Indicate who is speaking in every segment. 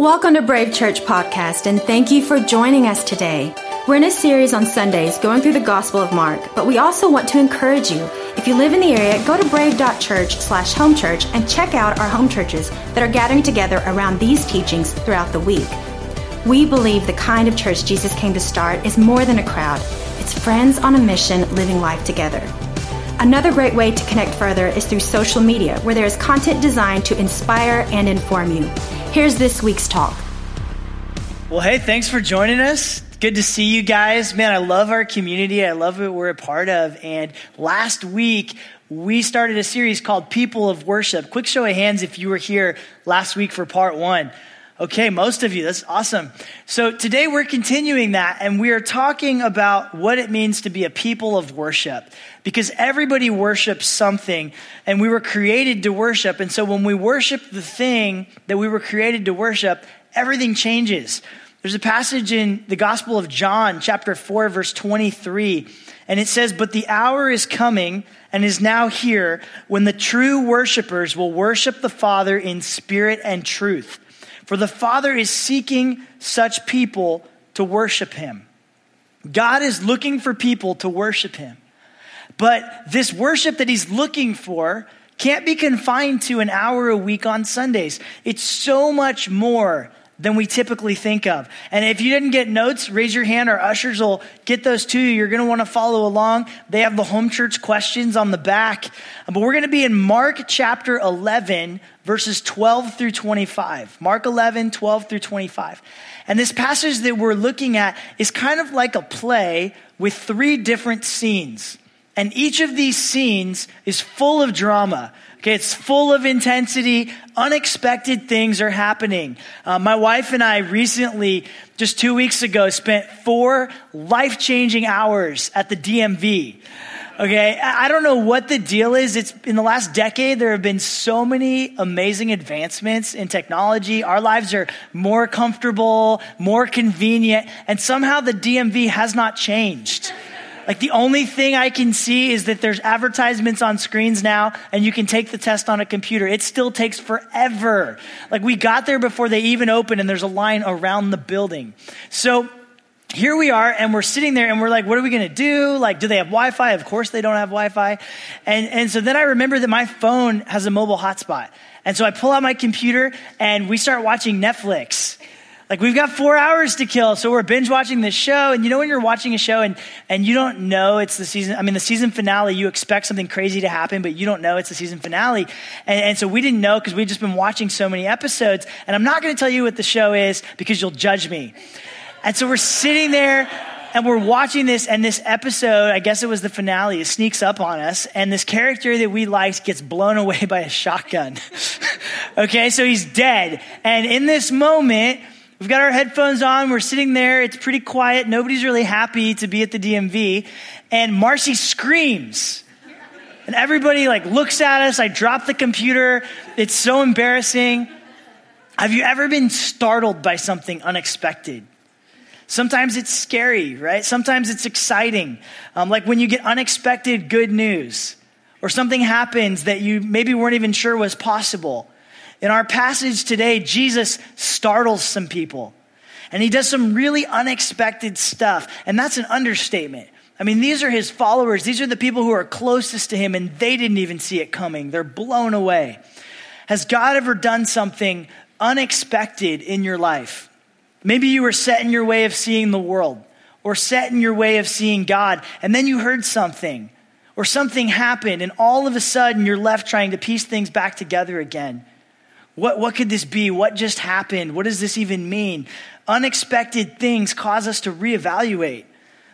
Speaker 1: Welcome to Brave Church Podcast, and thank you for joining us today. We're in a series on Sundays going through the Gospel of Mark, but we also want to encourage you. If you live in the area, go to brave.church slash home church and check out our home churches that are gathering together around these teachings throughout the week. We believe the kind of church Jesus came to start is more than a crowd. It's friends on a mission living life together. Another great way to connect further is through social media, where there is content designed to inspire and inform you. Here's this week's talk.
Speaker 2: Well, hey, thanks for joining us. Good to see you guys. Man, I love our community. I love what we're a part of. And last week, we started a series called People of Worship. Quick show of hands if you were here last week for part one. Okay, most of you. That's awesome. So today we're continuing that and we are talking about what it means to be a people of worship because everybody worships something and we were created to worship. And so when we worship the thing that we were created to worship, everything changes. There's a passage in the Gospel of John, chapter 4, verse 23, and it says, But the hour is coming and is now here when the true worshipers will worship the Father in spirit and truth. For the Father is seeking such people to worship him. God is looking for people to worship him. But this worship that he's looking for can't be confined to an hour a week on Sundays. It's so much more than we typically think of. And if you didn't get notes, raise your hand. Our ushers will get those to you. You're going to want to follow along. They have the home church questions on the back. But we're going to be in Mark chapter 11, verses 12 through 25. Mark 11, 12 through 25. And this passage that we're looking at is kind of like a play with three different scenes. And each of these scenes is full of drama. Okay, it's full of intensity. Unexpected things are happening. Uh, my wife and I recently, just two weeks ago, spent four life changing hours at the DMV. Okay, I don't know what the deal is. It's in the last decade, there have been so many amazing advancements in technology. Our lives are more comfortable, more convenient, and somehow the DMV has not changed. Like the only thing I can see is that there's advertisements on screens now and you can take the test on a computer. It still takes forever. Like we got there before they even opened and there's a line around the building. So here we are and we're sitting there and we're like what are we going to do like do they have wi-fi of course they don't have wi-fi and, and so then i remember that my phone has a mobile hotspot and so i pull out my computer and we start watching netflix like we've got four hours to kill, so we're binge watching this show. And you know when you're watching a show and, and you don't know it's the season, I mean, the season finale, you expect something crazy to happen, but you don't know it's the season finale. And, and so we didn't know because we'd just been watching so many episodes. And I'm not going to tell you what the show is because you'll judge me. And so we're sitting there and we're watching this, and this episode, I guess it was the finale, it sneaks up on us, and this character that we liked gets blown away by a shotgun. okay, so he's dead. And in this moment, We've got our headphones on. We're sitting there. It's pretty quiet. Nobody's really happy to be at the DMV. And Marcy screams. And everybody like looks at us. I drop the computer. It's so embarrassing. Have you ever been startled by something unexpected? Sometimes it's scary, right? Sometimes it's exciting. Um, like when you get unexpected good news or something happens that you maybe weren't even sure was possible. In our passage today, Jesus startles some people and he does some really unexpected stuff. And that's an understatement. I mean, these are his followers. These are the people who are closest to him and they didn't even see it coming. They're blown away. Has God ever done something unexpected in your life? Maybe you were set in your way of seeing the world or set in your way of seeing God, and then you heard something or something happened, and all of a sudden you're left trying to piece things back together again. What, what could this be? What just happened? What does this even mean? Unexpected things cause us to reevaluate.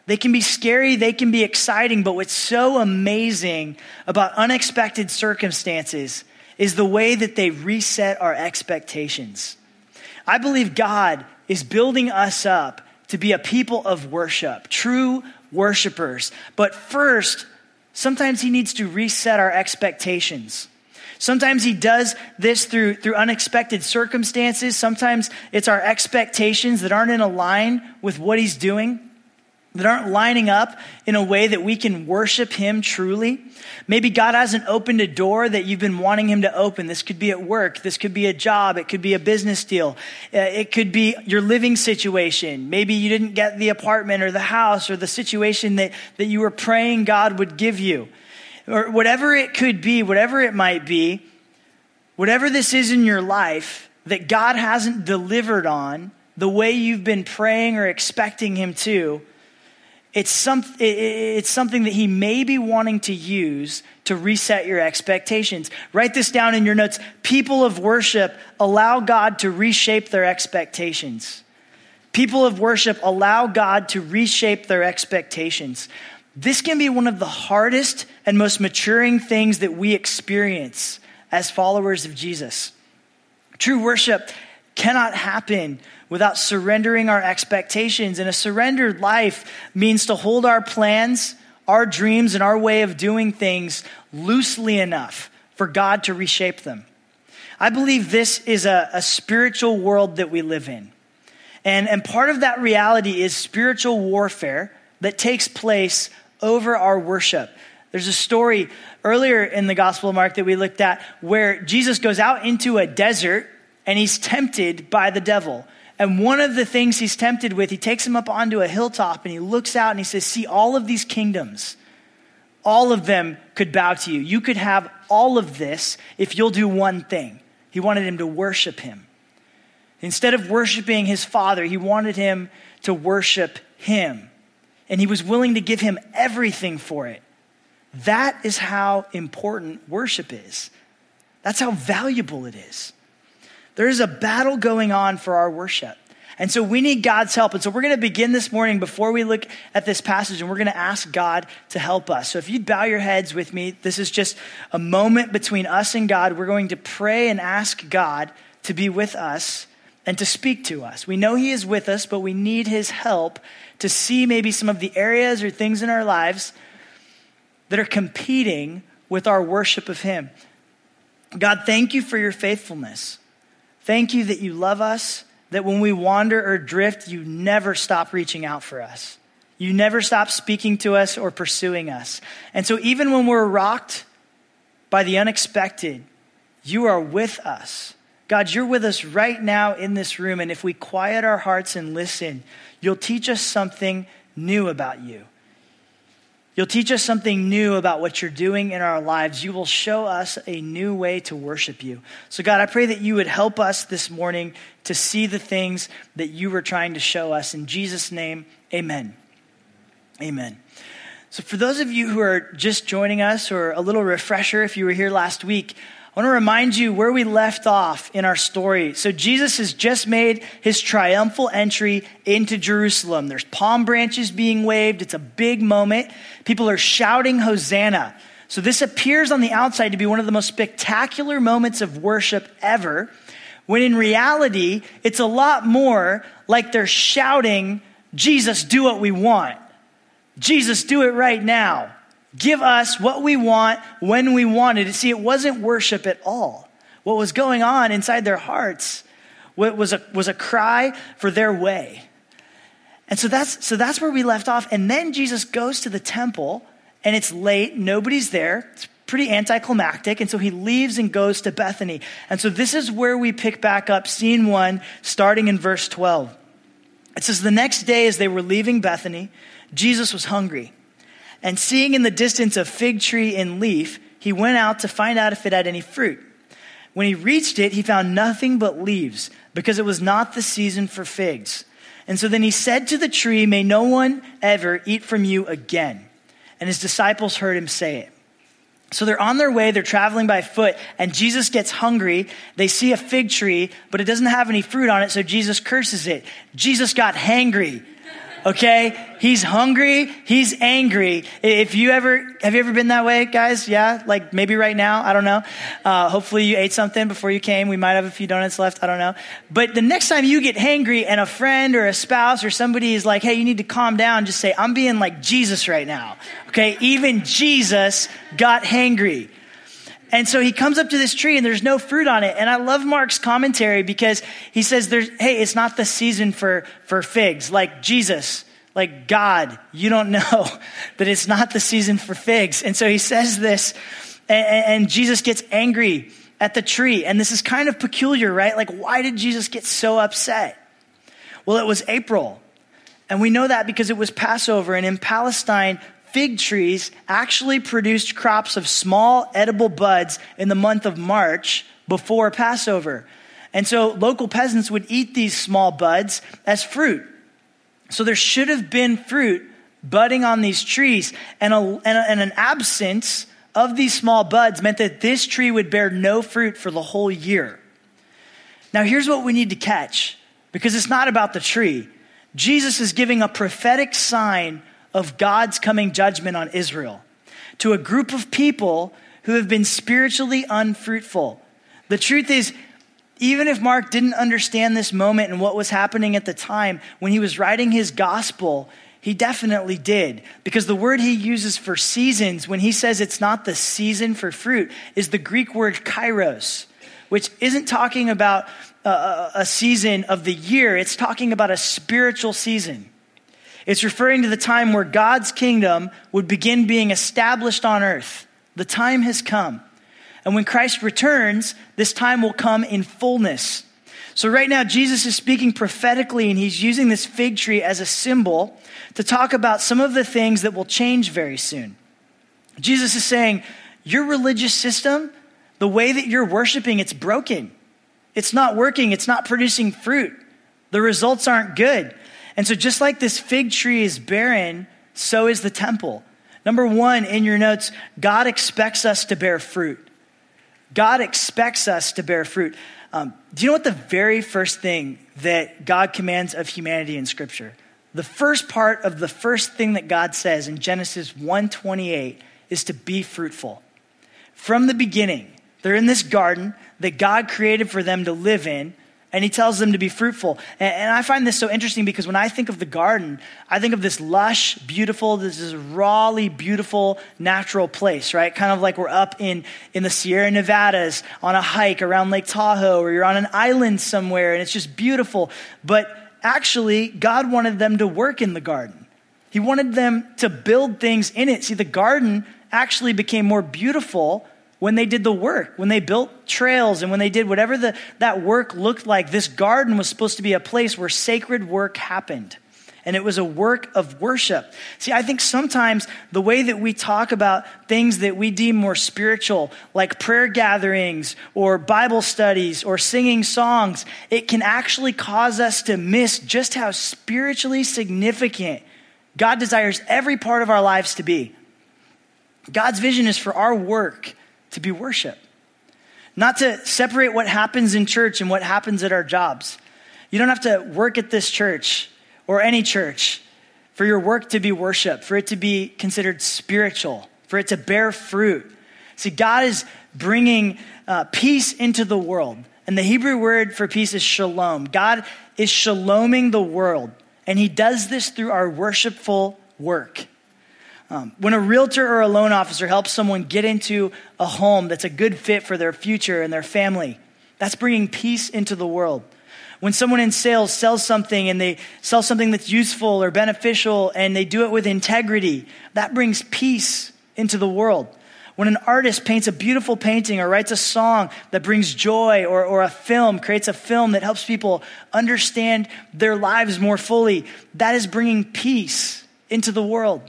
Speaker 2: They can be scary, they can be exciting, but what's so amazing about unexpected circumstances is the way that they reset our expectations. I believe God is building us up to be a people of worship, true worshipers. But first, sometimes He needs to reset our expectations. Sometimes he does this through, through unexpected circumstances. Sometimes it's our expectations that aren't in a line with what he's doing. that aren't lining up in a way that we can worship Him truly. Maybe God hasn't opened a door that you've been wanting Him to open. This could be at work. This could be a job. It could be a business deal. Uh, it could be your living situation. Maybe you didn't get the apartment or the house or the situation that, that you were praying God would give you. Or whatever it could be, whatever it might be, whatever this is in your life that God hasn't delivered on the way you've been praying or expecting Him to it's, some, it's something that he may be wanting to use to reset your expectations. Write this down in your notes. People of worship allow God to reshape their expectations. People of worship allow God to reshape their expectations. This can be one of the hardest and most maturing things that we experience as followers of Jesus. True worship cannot happen without surrendering our expectations. And a surrendered life means to hold our plans, our dreams, and our way of doing things loosely enough for God to reshape them. I believe this is a, a spiritual world that we live in. And, and part of that reality is spiritual warfare that takes place over our worship. There's a story earlier in the Gospel of Mark that we looked at where Jesus goes out into a desert and he's tempted by the devil. And one of the things he's tempted with, he takes him up onto a hilltop and he looks out and he says, See, all of these kingdoms, all of them could bow to you. You could have all of this if you'll do one thing. He wanted him to worship him. Instead of worshiping his father, he wanted him to worship him. And he was willing to give him everything for it. That is how important worship is. That's how valuable it is. There is a battle going on for our worship. And so we need God's help. And so we're going to begin this morning before we look at this passage and we're going to ask God to help us. So if you'd bow your heads with me, this is just a moment between us and God. We're going to pray and ask God to be with us and to speak to us. We know He is with us, but we need His help to see maybe some of the areas or things in our lives that are competing with our worship of Him. God, thank you for your faithfulness. Thank you that you love us, that when we wander or drift, you never stop reaching out for us. You never stop speaking to us or pursuing us. And so, even when we're rocked by the unexpected, you are with us. God, you're with us right now in this room. And if we quiet our hearts and listen, you'll teach us something new about you. You'll teach us something new about what you're doing in our lives. You will show us a new way to worship you. So, God, I pray that you would help us this morning to see the things that you were trying to show us. In Jesus' name, amen. Amen. So, for those of you who are just joining us, or a little refresher if you were here last week, I want to remind you where we left off in our story. So, Jesus has just made his triumphal entry into Jerusalem. There's palm branches being waved, it's a big moment. People are shouting, Hosanna. So, this appears on the outside to be one of the most spectacular moments of worship ever, when in reality, it's a lot more like they're shouting, Jesus, do what we want. Jesus, do it right now. Give us what we want when we wanted it. See, it wasn't worship at all. What was going on inside their hearts was a, was a cry for their way. And so that's, so that's where we left off. And then Jesus goes to the temple, and it's late, nobody's there. It's pretty anticlimactic. And so he leaves and goes to Bethany. And so this is where we pick back up scene one, starting in verse 12. It says, The next day, as they were leaving Bethany, Jesus was hungry. And seeing in the distance a fig tree in leaf, he went out to find out if it had any fruit. When he reached it, he found nothing but leaves, because it was not the season for figs. And so then he said to the tree, May no one ever eat from you again. And his disciples heard him say it. So they're on their way, they're traveling by foot, and Jesus gets hungry. They see a fig tree, but it doesn't have any fruit on it, so Jesus curses it. Jesus got hangry okay? He's hungry, he's angry. If you ever, have you ever been that way, guys? Yeah? Like maybe right now, I don't know. Uh, hopefully you ate something before you came. We might have a few donuts left, I don't know. But the next time you get hangry and a friend or a spouse or somebody is like, hey, you need to calm down, just say, I'm being like Jesus right now, okay? Even Jesus got hangry. And so he comes up to this tree and there's no fruit on it. And I love Mark's commentary because he says there's, hey, it's not the season for, for figs. Like Jesus, like, God, you don't know that it's not the season for figs. And so he says this, and, and Jesus gets angry at the tree. And this is kind of peculiar, right? Like, why did Jesus get so upset? Well, it was April. And we know that because it was Passover. And in Palestine, fig trees actually produced crops of small edible buds in the month of March before Passover. And so local peasants would eat these small buds as fruit. So there should have been fruit budding on these trees, and, a, and, a, and an absence of these small buds meant that this tree would bear no fruit for the whole year. Now, here's what we need to catch because it's not about the tree. Jesus is giving a prophetic sign of God's coming judgment on Israel to a group of people who have been spiritually unfruitful. The truth is, even if Mark didn't understand this moment and what was happening at the time, when he was writing his gospel, he definitely did. Because the word he uses for seasons, when he says it's not the season for fruit, is the Greek word kairos, which isn't talking about a, a season of the year, it's talking about a spiritual season. It's referring to the time where God's kingdom would begin being established on earth. The time has come. And when Christ returns, this time will come in fullness. So, right now, Jesus is speaking prophetically, and he's using this fig tree as a symbol to talk about some of the things that will change very soon. Jesus is saying, Your religious system, the way that you're worshiping, it's broken. It's not working, it's not producing fruit. The results aren't good. And so, just like this fig tree is barren, so is the temple. Number one, in your notes, God expects us to bear fruit. God expects us to bear fruit. Um, do you know what the very first thing that God commands of humanity in Scripture? The first part of the first thing that God says in Genesis 1:28 is to be fruitful. From the beginning, they're in this garden that God created for them to live in and he tells them to be fruitful. And, I find this so interesting because when I think of the garden, I think of this lush, beautiful, this is rawly beautiful natural place, right? Kind of like we're up in, in the Sierra Nevadas on a hike around Lake Tahoe, or you're on an island somewhere and it's just beautiful. But actually, God wanted them to work in the garden. He wanted them to build things in it. See, the garden actually became more beautiful when they did the work, when they built trails and when they did whatever the, that work looked like, this garden was supposed to be a place where sacred work happened. And it was a work of worship. See, I think sometimes the way that we talk about things that we deem more spiritual, like prayer gatherings or Bible studies or singing songs, it can actually cause us to miss just how spiritually significant God desires every part of our lives to be. God's vision is for our work to be worship. Not to separate what happens in church and what happens at our jobs. You don't have to work at this church or any church for your work to be worship, for it to be considered spiritual, for it to bear fruit. See, God is bringing uh, peace into the world. And the Hebrew word for peace is shalom. God is shaloming the world. And he does this through our worshipful work. Um, when a realtor or a loan officer helps someone get into a home that's a good fit for their future and their family, that's bringing peace into the world. When someone in sales sells something and they sell something that's useful or beneficial and they do it with integrity, that brings peace into the world. When an artist paints a beautiful painting or writes a song that brings joy, or, or a film creates a film that helps people understand their lives more fully, that is bringing peace into the world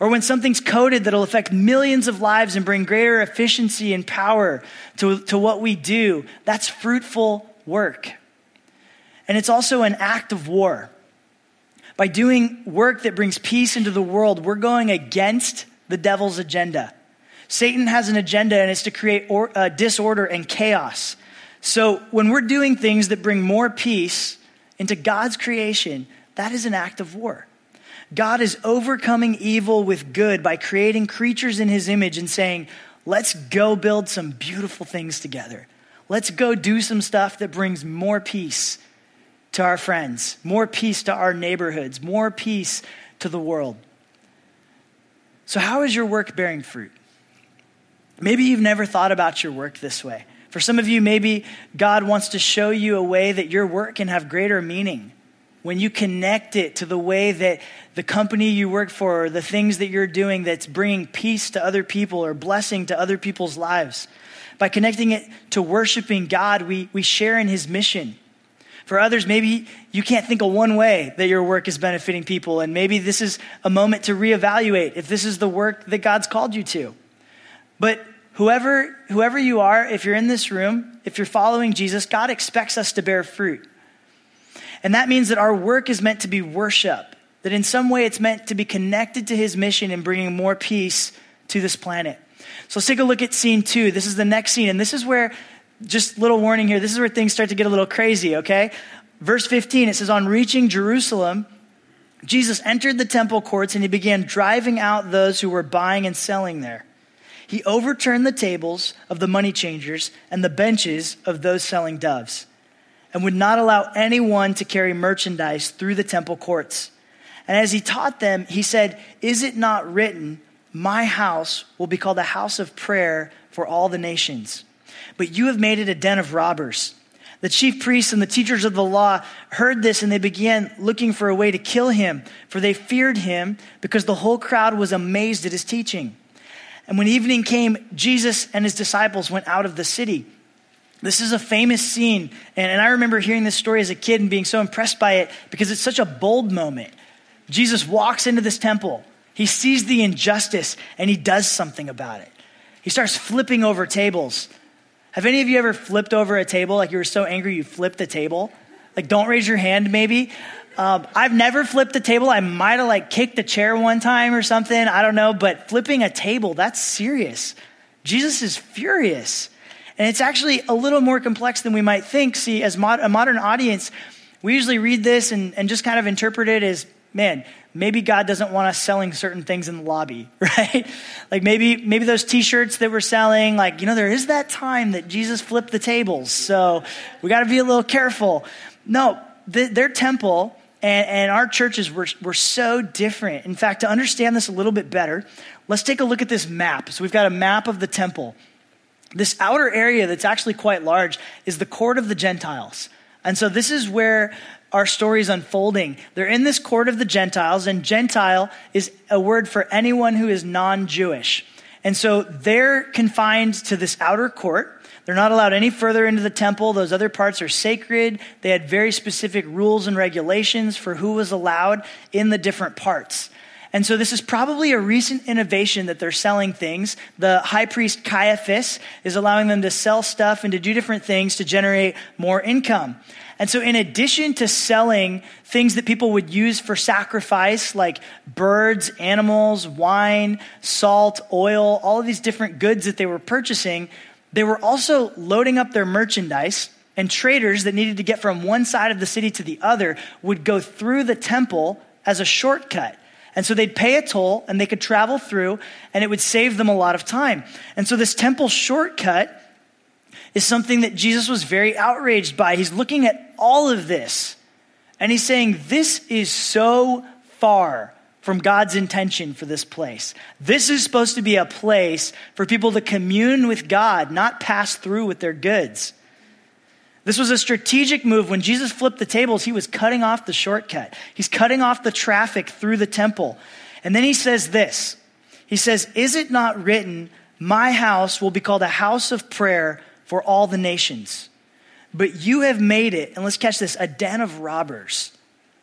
Speaker 2: or when something's coded that'll affect millions of lives and bring greater efficiency and power to, to what we do, that's fruitful work. And it's also an act of war. By doing work that brings peace into the world, we're going against the devil's agenda. Satan has an agenda, and it's to create or, uh, disorder and chaos. So when we're doing things that bring more peace into God's creation, that is an act of war. God is overcoming evil with good by creating creatures in his image and saying, let's go build some beautiful things together. Let's go do some stuff that brings more peace to our friends, more peace to our neighborhoods, more peace to the world. So, how is your work bearing fruit? Maybe you've never thought about your work this way. For some of you, maybe God wants to show you a way that your work can have greater meaning when you connect it to the way that the company you work for, or the things that you're doing that's bringing peace to other people or blessing to other people's lives. By connecting it to worshiping God, we, we share in his mission. For others, maybe you can't think of one way that your work is benefiting people, and maybe this is a moment to reevaluate if this is the work that God's called you to. But whoever, whoever you are, if you're in this room, if you're following Jesus, God expects us to bear fruit. And that means that our work is meant to be worship, that in some way it's meant to be connected to his mission and bringing more peace to this planet. So let's take a look at scene two. This is the next scene, and this is where, just little warning here, this is where things start to get a little crazy, okay? Verse 15, it says, On reaching Jerusalem, Jesus entered the temple courts and he began driving out those who were buying and selling there. He overturned the tables of the money changers and the benches of those selling doves and would not allow anyone to carry merchandise through the temple courts. And as he taught them, he said, Is it not written, My house will be called a house of prayer for all the nations? But you have made it a den of robbers. The chief priests and the teachers of the law heard this and they began looking for a way to kill him, for they feared him because the whole crowd was amazed at his teaching. And when evening came, Jesus and his disciples went out of the city. This is a famous scene. And, and I remember hearing this story as a kid and being so impressed by it because it's such a bold moment. Jesus walks into this temple, he sees the injustice, and he does something about it. He starts flipping over tables. Have any of you ever flipped over a table like you were so angry you flipped the table? Like, don't raise your hand, maybe. Um, I've never flipped a table. I might have like kicked a chair one time or something. I don't know. But flipping a table, that's serious. Jesus is furious. And it's actually a little more complex than we might think. See, as mod- a modern audience, we usually read this and, and just kind of interpret it as, man, maybe God doesn't want us selling certain things in the lobby, right? like maybe maybe those t-shirts that we're selling, like, you know, there is that time that Jesus flipped the tables. So we got to be a little careful. No, the, their temple and, and our churches were, were so different. In fact, to understand this a little bit better, let's take a look at this map. So we've got a map of the temple. This outer area that's actually quite large is the court of the Gentiles. And so this is where our story is unfolding. They're in this court of the Gentiles, and Gentile is a word for anyone who is non Jewish. And so they're confined to this outer court. They're not allowed any further into the temple. Those other parts are sacred. They had very specific rules and regulations for who was allowed in the different parts. And so this is probably a recent innovation that they're selling things. The high priest Caiaphas is allowing them to sell stuff and to do different things to generate more income. And so, in addition to selling things that people would use for sacrifice, like birds, animals, wine, salt, oil, all of these different goods that they were purchasing, they were also loading up their merchandise. And traders that needed to get from one side of the city to the other would go through the temple as a shortcut. And so they'd pay a toll and they could travel through and it would save them a lot of time. And so this temple shortcut is something that Jesus was very outraged by. He's looking at all of this and he's saying, This is so far from God's intention for this place. This is supposed to be a place for people to commune with God, not pass through with their goods. This was a strategic move. When Jesus flipped the tables, he was cutting off the shortcut. He's cutting off the traffic through the temple. And then he says this He says, Is it not written, My house will be called a house of prayer for all the nations? But you have made it, and let's catch this, a den of robbers.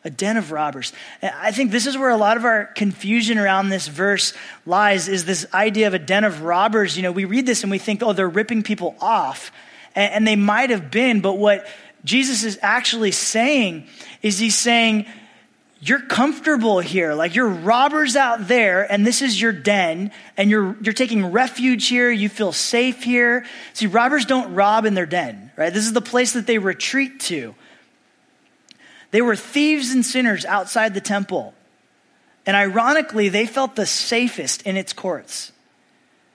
Speaker 2: A den of robbers. I think this is where a lot of our confusion around this verse lies is this idea of a den of robbers. You know, we read this and we think, oh, they're ripping people off and, and they might have been, but what Jesus is actually saying is he's saying, you're comfortable here. Like you're robbers out there, and this is your den, and you're you're taking refuge here. You feel safe here. See, robbers don't rob in their den, right? This is the place that they retreat to. They were thieves and sinners outside the temple. And ironically, they felt the safest in its courts.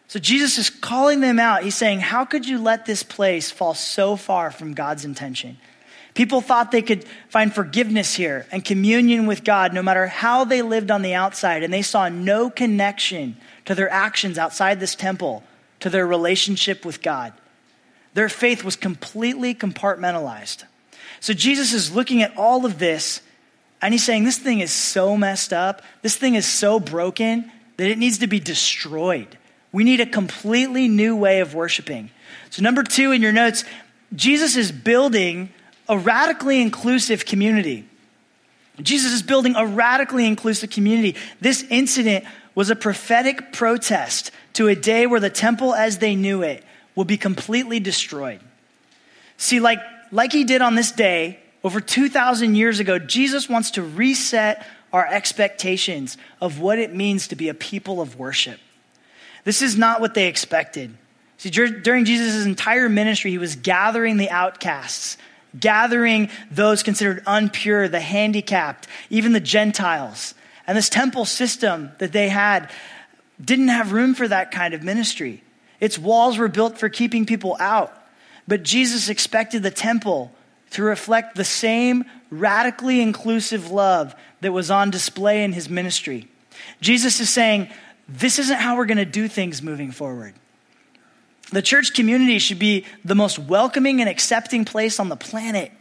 Speaker 2: So Jesus is calling them out. He's saying, How could you let this place fall so far from God's intention? People thought they could find forgiveness here and communion with God no matter how they lived on the outside, and they saw no connection to their actions outside this temple to their relationship with God. Their faith was completely compartmentalized. So Jesus is looking at all of this And he's saying, This thing is so messed up, this thing is so broken that it needs to be destroyed. We need a completely new way of worshiping. So, number two in your notes, Jesus is building a radically inclusive community. Jesus is building a radically inclusive community. This incident was a prophetic protest to a day where the temple as they knew it will be completely destroyed. See, like, like he did on this day over 2,000 years ago, Jesus wants to reset our expectations of what it means to be a people of worship. This is not what they expected. See, during Jesus' entire ministry, he was gathering the outcasts, gathering those considered unpure, the handicapped, even the Gentiles. And this temple system that they had didn't have room for that kind of ministry. Its walls were built for keeping people out. But Jesus expected the temple to reflect the same radically inclusive love that was on display in his ministry. Jesus is saying, This isn't how we're going to do things moving forward. The church community should be the most welcoming and accepting place on the planet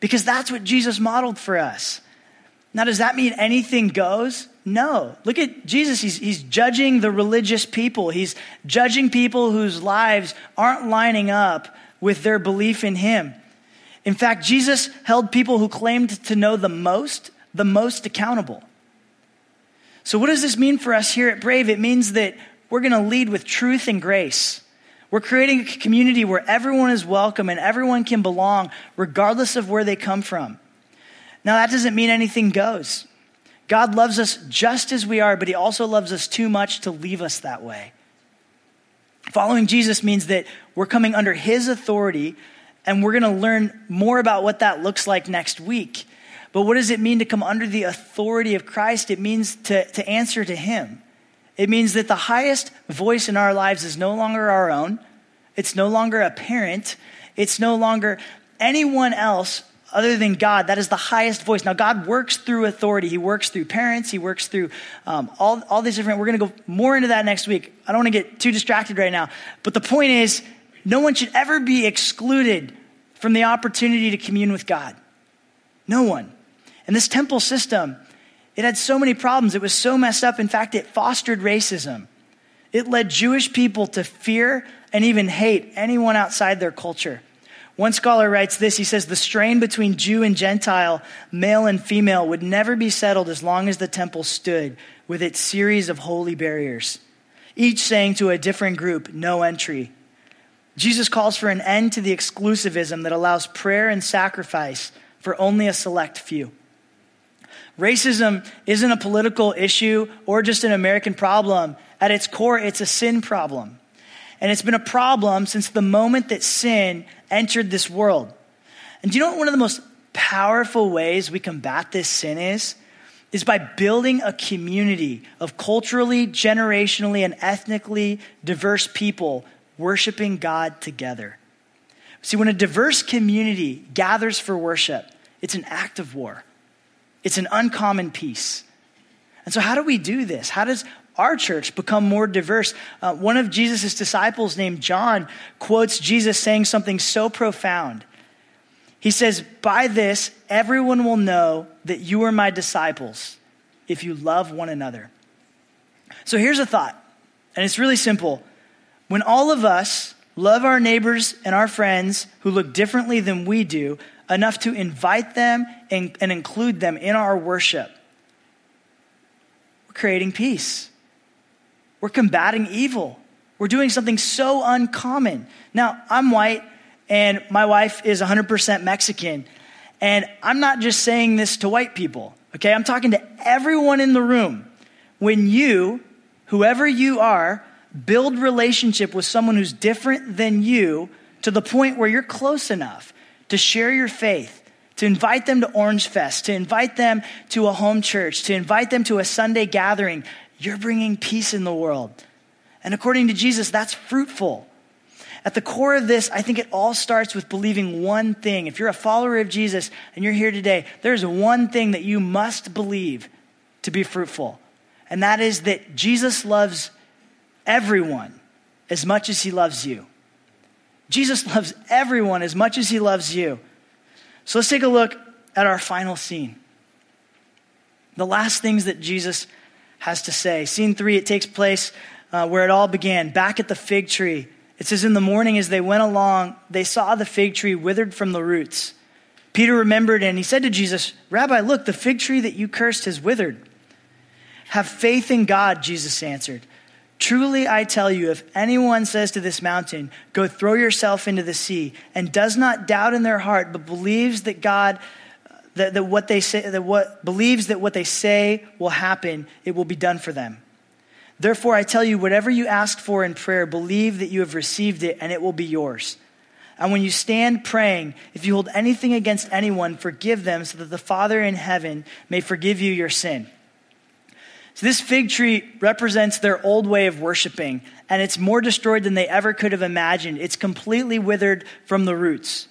Speaker 2: because that's what Jesus modeled for us. Now, does that mean anything goes? No. Look at Jesus. He's, he's judging the religious people, he's judging people whose lives aren't lining up with their belief in him. In fact, Jesus held people who claimed to know the most, the most accountable. So, what does this mean for us here at Brave? It means that we're going to lead with truth and grace. We're creating a community where everyone is welcome and everyone can belong, regardless of where they come from. Now, that doesn't mean anything goes. God loves us just as we are, but He also loves us too much to leave us that way. Following Jesus means that we're coming under His authority, and we're going to learn more about what that looks like next week. But what does it mean to come under the authority of Christ? It means to, to answer to Him. It means that the highest voice in our lives is no longer our own, it's no longer a parent, it's no longer anyone else other than God, that is the highest voice. Now, God works through authority. He works through parents. He works through um, all, all these different, we're going to go more into that next week. I don't want to get too distracted right now. But the point is, no one should ever be excluded from the opportunity to commune with God. No one. And this temple system, it had so many problems. It was so messed up. In fact, it fostered racism. It led Jewish people to fear and even hate anyone outside their culture. One scholar writes this he says, The strain between Jew and Gentile, male and female, would never be settled as long as the temple stood with its series of holy barriers, each saying to a different group, No entry. Jesus calls for an end to the exclusivism that allows prayer and sacrifice for only a select few. Racism isn't a political issue or just an American problem. At its core, it's a sin problem. And it's been a problem since the moment that sin entered this world. And do you know what one of the most powerful ways we combat this sin is? Is by building a community of culturally, generationally, and ethnically diverse people worshiping God together. See, when a diverse community gathers for worship, it's an act of war. It's an uncommon peace. And so, how do we do this? How does our church become more diverse. Uh, one of Jesus' disciples, named John, quotes Jesus saying something so profound. He says, By this, everyone will know that you are my disciples if you love one another. So here's a thought, and it's really simple. When all of us love our neighbors and our friends who look differently than we do, enough to invite them and, and include them in our worship, we're creating peace. We're combating evil. We're doing something so uncommon. Now, I'm white and my wife is 100% Mexican. And I'm not just saying this to white people, okay? I'm talking to everyone in the room. When you, whoever you are, build relationship with someone who's different than you to the point where you're close enough to share your faith, to invite them to Orange Fest, to invite them to a home church, to invite them to a Sunday gathering, you're bringing peace in the world. And according to Jesus, that's fruitful. At the core of this, I think it all starts with believing one thing. If you're a follower of Jesus and you're here today, there's one thing that you must believe to be fruitful. And that is that Jesus loves everyone as much as he loves you. Jesus loves everyone as much as he loves you. So let's take a look at our final scene. The last things that Jesus has to say. Scene three, it takes place uh, where it all began, back at the fig tree. It says, In the morning, as they went along, they saw the fig tree withered from the roots. Peter remembered and he said to Jesus, Rabbi, look, the fig tree that you cursed has withered. Have faith in God, Jesus answered. Truly, I tell you, if anyone says to this mountain, Go throw yourself into the sea, and does not doubt in their heart, but believes that God, uh, that, that what they say, that what believes that what they say will happen, it will be done for them. Therefore, I tell you, whatever you ask for in prayer, believe that you have received it, and it will be yours. And when you stand praying, if you hold anything against anyone, forgive them, so that the Father in heaven may forgive you your sin. So, this fig tree represents their old way of worshiping, and it's more destroyed than they ever could have imagined. It's completely withered from the roots.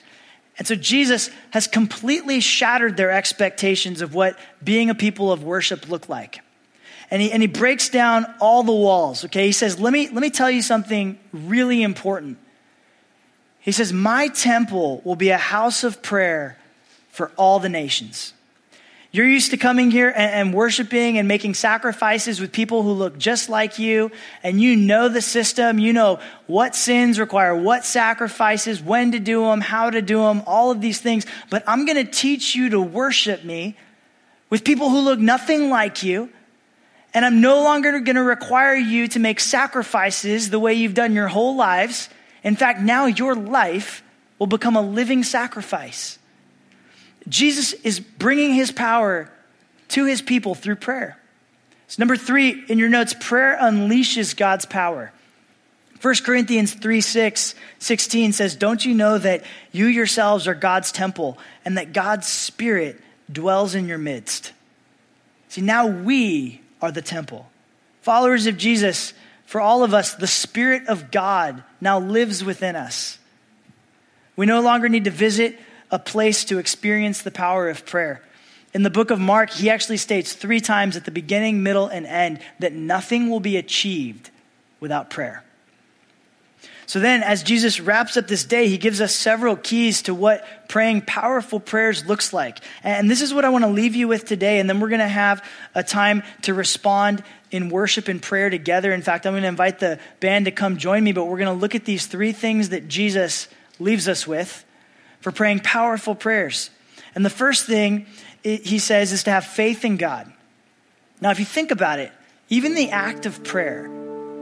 Speaker 2: And so, Jesus has completely shattered their expectations of what being a people of worship looked like. And he, and he breaks down all the walls, okay? He says, let me, let me tell you something really important. He says, My temple will be a house of prayer for all the nations. You're used to coming here and, and, worshiping and making sacrifices with people who look just like you, and you know the system. You know what sins require what sacrifices, when to do them, how to do them, all of these things. But I'm going to teach you to worship me with people who look nothing like you. And I'm no longer going to require you to make sacrifices the way you've done your whole lives in fact, now your life will become a living sacrifice. Jesus is bringing his power to his people through prayer. So, number three in your notes, prayer unleashes God's power. 1 Corinthians 3 6, 16 says, Don't you know that you yourselves are God's temple and that God's Spirit dwells in your midst? See, now we are the temple. Followers of Jesus, for all of us, the Spirit of God now lives within us. We no longer need to visit a place to experience the power of prayer. In the book of Mark, he actually states three times at the beginning, middle, and end that nothing will be achieved without prayer. So then, as Jesus wraps up this day, he gives us several keys to what praying powerful prayers looks like. And this is what I want to leave you with today. And then we're going to have a time to respond in worship and prayer together. In fact, I'm going to invite the band to come join me, but we're going to look at these three things that Jesus leaves us with for praying powerful prayers. And the first thing he says is to have faith in God. Now, if you think about it, even the act of prayer,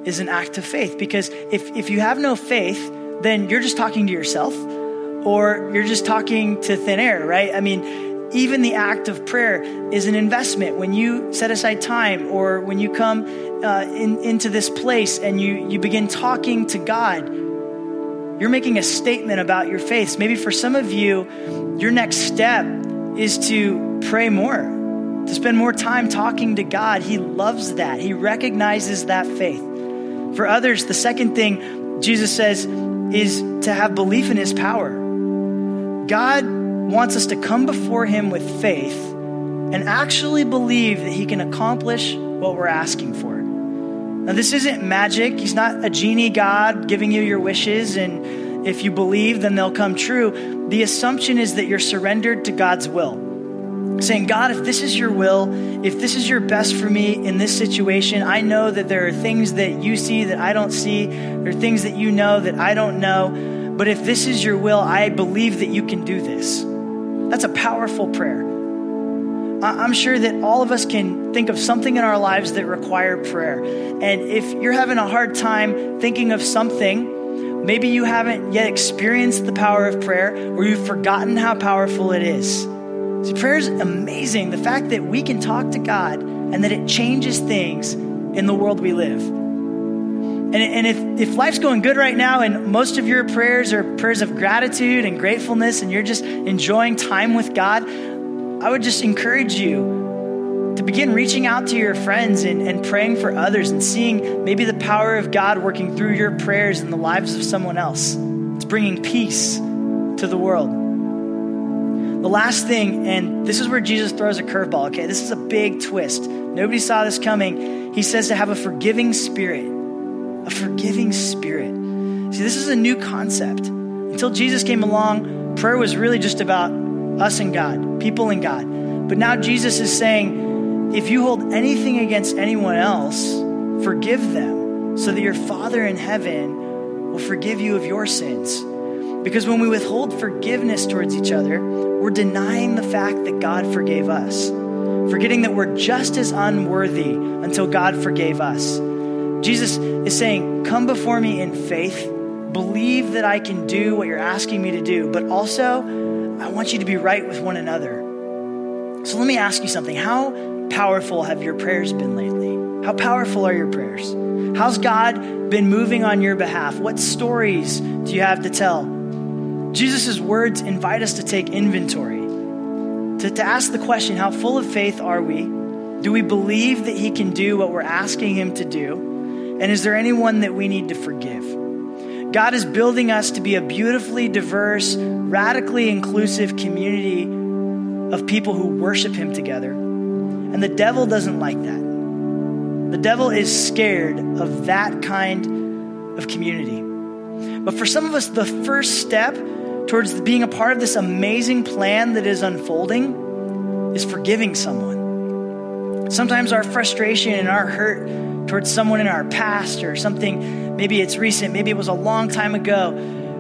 Speaker 2: is an act of faith. Because if, if you have no faith, then you're just talking to yourself or you're just talking to thin air, right? I mean, even the act of prayer is an investment. When you set aside time or when you come uh, in, into this place and you, you begin talking to God, you're making a statement about your faith. Maybe for some of you, your next step is to pray more, to spend more time talking to God. He loves that, He recognizes that faith. For others, the second thing Jesus says is to have belief in his power. God wants us to come before him with faith and actually believe that he can accomplish what we're asking for. Now, this isn't magic. He's not a genie God giving you your wishes, and if you believe, then they'll come true. The assumption is that you're surrendered to God's will saying, God, if this is your will, if this is your best for me in this situation, I know that there are things that you see that I don't see. There are things that you know that I don't know. But if this is your will, I believe that you can do this. That's a powerful prayer. I'm sure that all of us can think of something in our lives that require prayer. And if you're having a hard time thinking of something, maybe you haven't yet experienced the power of prayer or you've forgotten how powerful it is See, prayer is amazing. The fact that we can talk to God and that it changes things in the world we live. And, and if, if life's going good right now and most of your prayers are prayers of gratitude and gratefulness and you're just enjoying time with God, I would just encourage you to begin reaching out to your friends and, and praying for others and seeing maybe the power of God working through your prayers in the lives of someone else. It's bringing peace to the world. The last thing, and this is where Jesus throws a curveball, okay? This is a big twist. Nobody saw this coming. He says to have a forgiving spirit. A forgiving spirit. See, this is a new concept. Until Jesus came along, prayer was really just about us and God, people and God. But now Jesus is saying, if you hold anything against anyone else, forgive them, so that your Father in heaven will forgive you of your sins. Because when we withhold forgiveness towards each other, we're denying the fact that God forgave us, forgetting that we're just as unworthy until God forgave us. Jesus is saying, Come before me in faith, believe that I can do what you're asking me to do, but also, I want you to be right with one another. So let me ask you something. How powerful have your prayers been lately? How powerful are your prayers? How's God been moving on your behalf? What stories do you have to tell? Jesus' words invite us to take inventory, to, to ask the question how full of faith are we? Do we believe that He can do what we're asking Him to do? And is there anyone that we need to forgive? God is building us to be a beautifully diverse, radically inclusive community of people who worship Him together. And the devil doesn't like that. The devil is scared of that kind of community. But for some of us, the first step towards being a part of this amazing plan that is unfolding is forgiving someone. Sometimes our frustration and our hurt towards someone in our past or something, maybe it's recent, maybe it was a long time ago,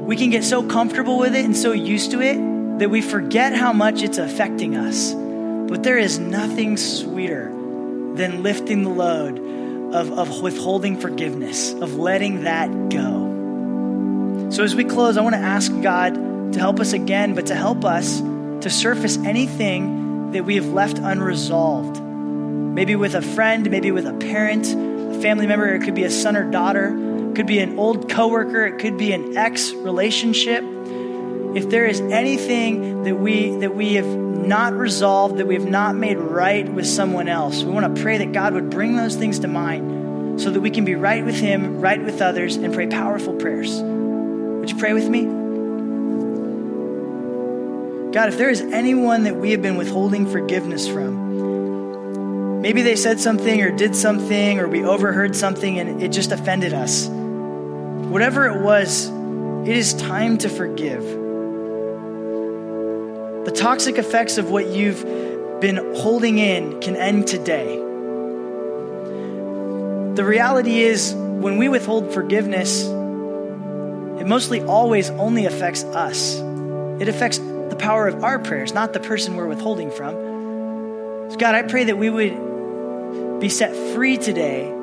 Speaker 2: we can get so comfortable with it and so used to it that we forget how much it's affecting us. But there is nothing sweeter than lifting the load of, of withholding forgiveness, of letting that go. So as we close, I want to ask God to help us again, but to help us to surface anything that we have left unresolved. Maybe with a friend, maybe with a parent, a family member, it could be a son or daughter, it could be an old coworker, it could be an ex relationship. If there is anything that we that we have not resolved, that we have not made right with someone else, we want to pray that God would bring those things to mind so that we can be right with him, right with others, and pray powerful prayers. Would you pray with me? God, if there is anyone that we have been withholding forgiveness from, maybe they said something or did something or we overheard something and it just offended us. Whatever it was, it is time to forgive. The toxic effects of what you've been holding in can end today. The reality is, when we withhold forgiveness, it mostly always only affects us. It affects the power of our prayers, not the person we're withholding from. So, God, I pray that we would be set free today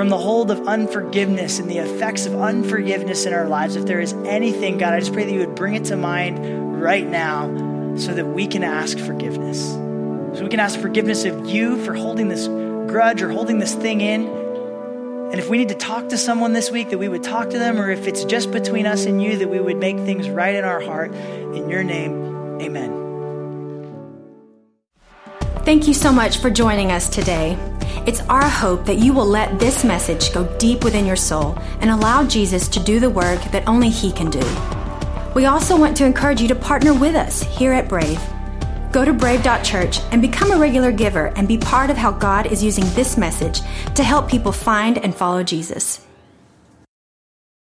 Speaker 2: from the hold of unforgiveness and the effects of unforgiveness in our lives. If there is anything, God, I just pray that you would bring it to mind right now so that we can ask forgiveness. So we can ask forgiveness of you for holding this grudge or holding this thing in. And if we need to talk to someone this week, that we would talk to them, or if it's just between us and you, that we would make things right in our heart. In your name, amen.
Speaker 1: Thank you so much for joining us today. It's our hope that you will let this message go deep within your soul and allow Jesus to do the work that only He can do. We also want to encourage you to partner with us here at Brave. Go to brave.church and become a regular giver and be part of how God is using this message to help people find and follow Jesus.